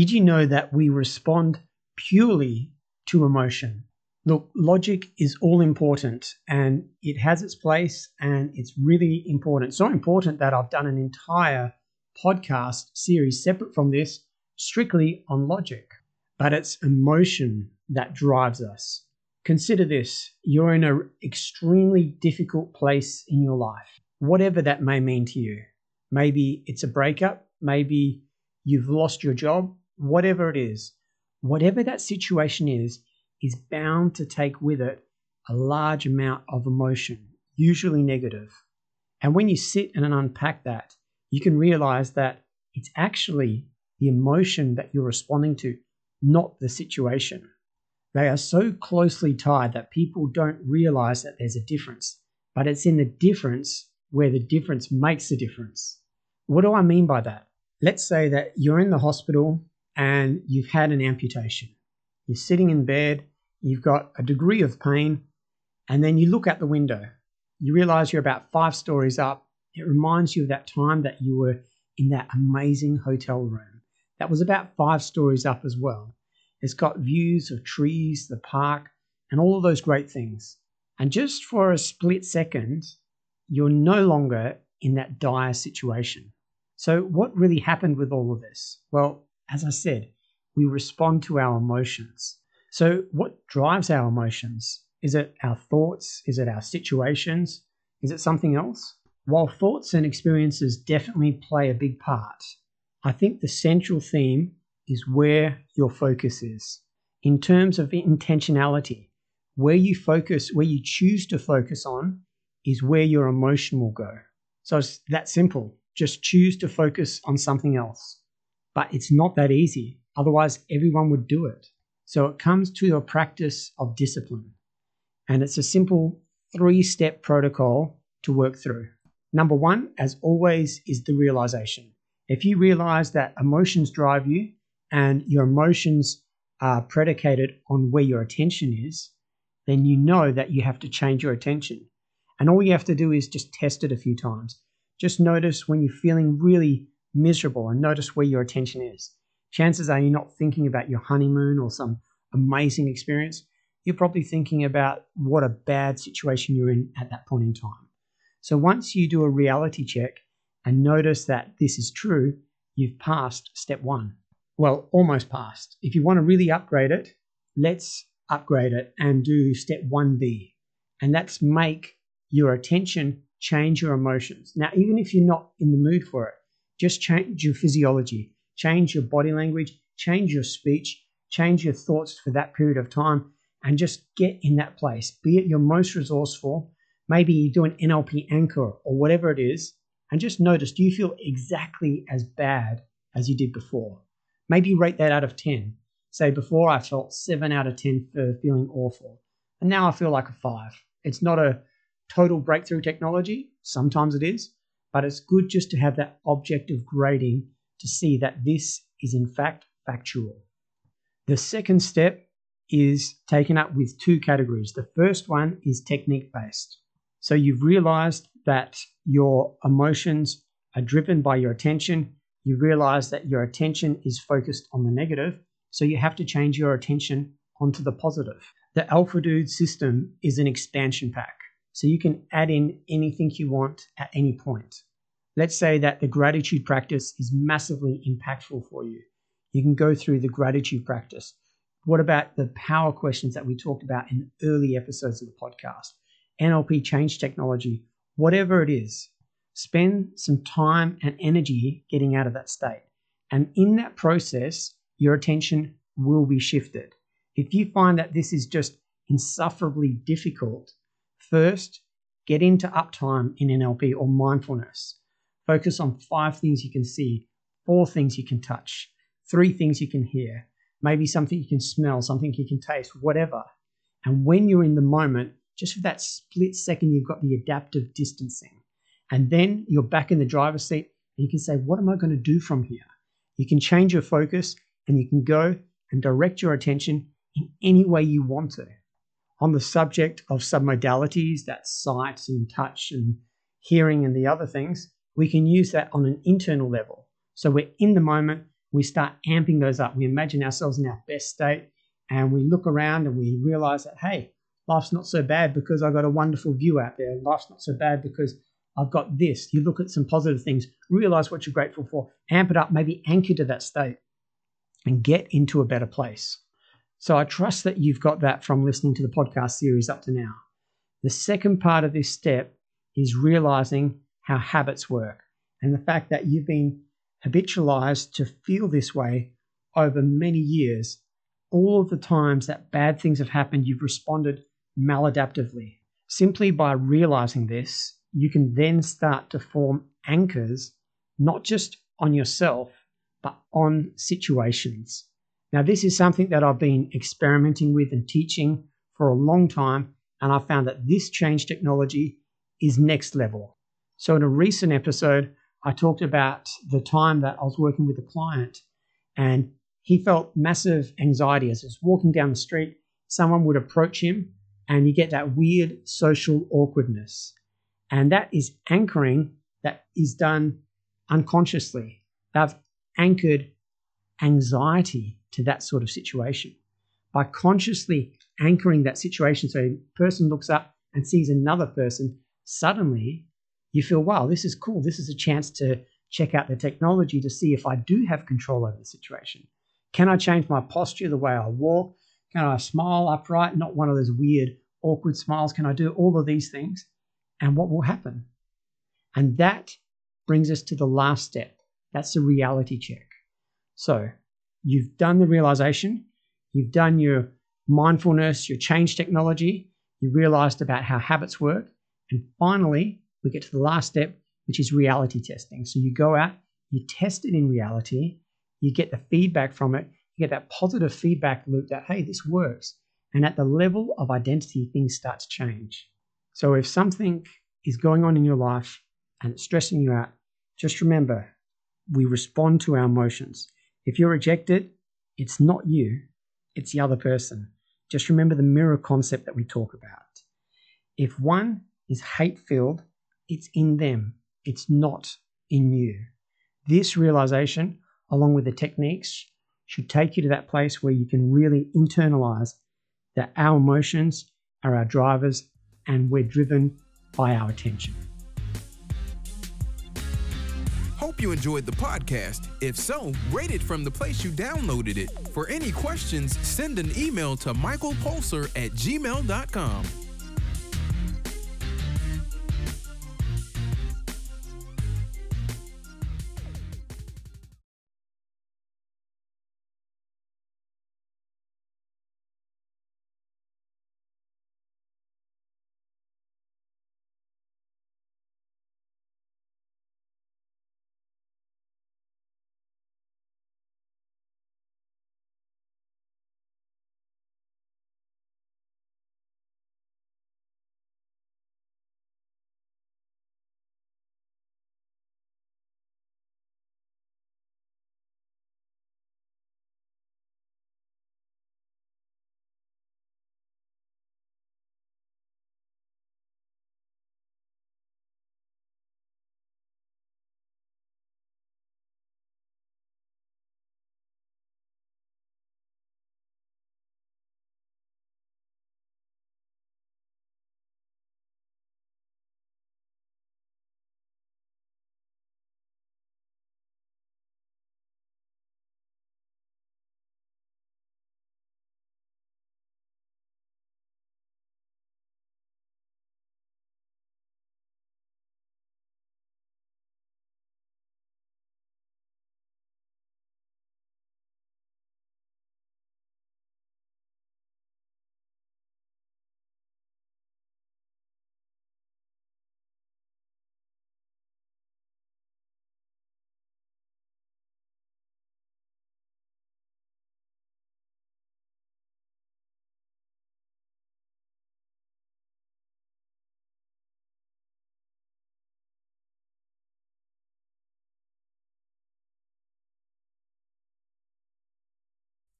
Did you know that we respond purely to emotion? Look, logic is all important and it has its place and it's really important. So important that I've done an entire podcast series separate from this strictly on logic. But it's emotion that drives us. Consider this you're in an extremely difficult place in your life, whatever that may mean to you. Maybe it's a breakup, maybe you've lost your job, whatever it is, whatever that situation is, is bound to take with it a large amount of emotion, usually negative. And when you sit and unpack that, you can realize that it's actually the emotion that you're responding to, not the situation. They are so closely tied that people don't realize that there's a difference, but it's in the difference where the difference makes a difference. What do I mean by that? Let's say that you're in the hospital and you've had an amputation. You're sitting in bed, you've got a degree of pain, and then you look out the window. You realize you're about five stories up. It reminds you of that time that you were in that amazing hotel room. That was about five stories up as well. It's got views of trees, the park, and all of those great things. And just for a split second, you're no longer in that dire situation. So, what really happened with all of this? Well, as I said, we respond to our emotions. So, what drives our emotions? Is it our thoughts? Is it our situations? Is it something else? While thoughts and experiences definitely play a big part, I think the central theme is where your focus is. In terms of intentionality, where you focus, where you choose to focus on, is where your emotion will go. So it's that simple. Just choose to focus on something else. But it's not that easy. Otherwise, everyone would do it. So it comes to a practice of discipline. And it's a simple three step protocol to work through. Number one, as always, is the realization. If you realize that emotions drive you and your emotions are predicated on where your attention is, then you know that you have to change your attention. And all you have to do is just test it a few times. Just notice when you're feeling really miserable and notice where your attention is. Chances are you're not thinking about your honeymoon or some amazing experience. You're probably thinking about what a bad situation you're in at that point in time. So once you do a reality check and notice that this is true, you've passed step one. Well, almost passed. If you want to really upgrade it, let's upgrade it and do step 1B. And that's make your attention change your emotions. Now, even if you're not in the mood for it, just change your physiology, change your body language, change your speech, change your thoughts for that period of time, and just get in that place. Be it your most resourceful, maybe you do an NLP anchor or whatever it is, and just notice do you feel exactly as bad as you did before? Maybe rate that out of 10. Say, before I felt 7 out of 10 for feeling awful, and now I feel like a 5. It's not a total breakthrough technology, sometimes it is, but it's good just to have that objective grading to see that this is in fact factual. The second step is taken up with two categories. The first one is technique based. So you've realized that your emotions are driven by your attention. You realize that your attention is focused on the negative. So you have to change your attention onto the positive. The Alpha Dude system is an expansion pack. So you can add in anything you want at any point. Let's say that the gratitude practice is massively impactful for you. You can go through the gratitude practice. What about the power questions that we talked about in early episodes of the podcast? NLP change technology, whatever it is, spend some time and energy getting out of that state. And in that process, your attention will be shifted. If you find that this is just insufferably difficult, First, get into uptime in NLP or mindfulness. Focus on five things you can see, four things you can touch, three things you can hear, maybe something you can smell, something you can taste, whatever. And when you're in the moment, just for that split second, you've got the adaptive distancing. And then you're back in the driver's seat and you can say, What am I going to do from here? You can change your focus and you can go and direct your attention in any way you want to. On the subject of submodalities, that's sight and touch and hearing and the other things, we can use that on an internal level. So we're in the moment, we start amping those up. We imagine ourselves in our best state and we look around and we realize that, hey, life's not so bad because I've got a wonderful view out there. Life's not so bad because I've got this. You look at some positive things, realize what you're grateful for, amp it up, maybe anchor to that state and get into a better place. So I trust that you've got that from listening to the podcast series up to now. The second part of this step is realizing how habits work and the fact that you've been habitualized to feel this way over many years. All of the times that bad things have happened, you've responded maladaptively. Simply by realizing this, you can then start to form anchors, not just on yourself, but on situations. Now, this is something that I've been experimenting with and teaching for a long time, and I found that this change technology is next level. So, in a recent episode, I talked about the time that I was working with a client, and he felt massive anxiety as he was walking down the street. Someone would approach him, and you get that weird social awkwardness. And that is anchoring that is done unconsciously. They've anchored anxiety to that sort of situation. By consciously anchoring that situation, so a person looks up and sees another person, suddenly you feel, wow, this is cool. This is a chance to check out the technology to see if I do have control over the situation. Can I change my posture, the way I walk? Can I smile upright, not one of those weird, awkward smiles? Can I do all of these things? and what will happen. And that brings us to the last step. That's the reality check. So you've done the realization, you've done your mindfulness, your change technology, you realized about how habits work. And finally, we get to the last step, which is reality testing. So you go out, you test it in reality, you get the feedback from it, you get that positive feedback loop that, hey, this works. And at the level of identity, things start to change. So if something is going on in your life and it's stressing you out, just remember we respond to our emotions. If you're rejected, it's not you, it's the other person. Just remember the mirror concept that we talk about. If one is hate filled, it's in them, it's not in you. This realization, along with the techniques, should take you to that place where you can really internalize that our emotions are our drivers and we're driven by our attention. Hope you enjoyed the podcast. If so, rate it from the place you downloaded it. For any questions, send an email to michaelpulser at gmail.com.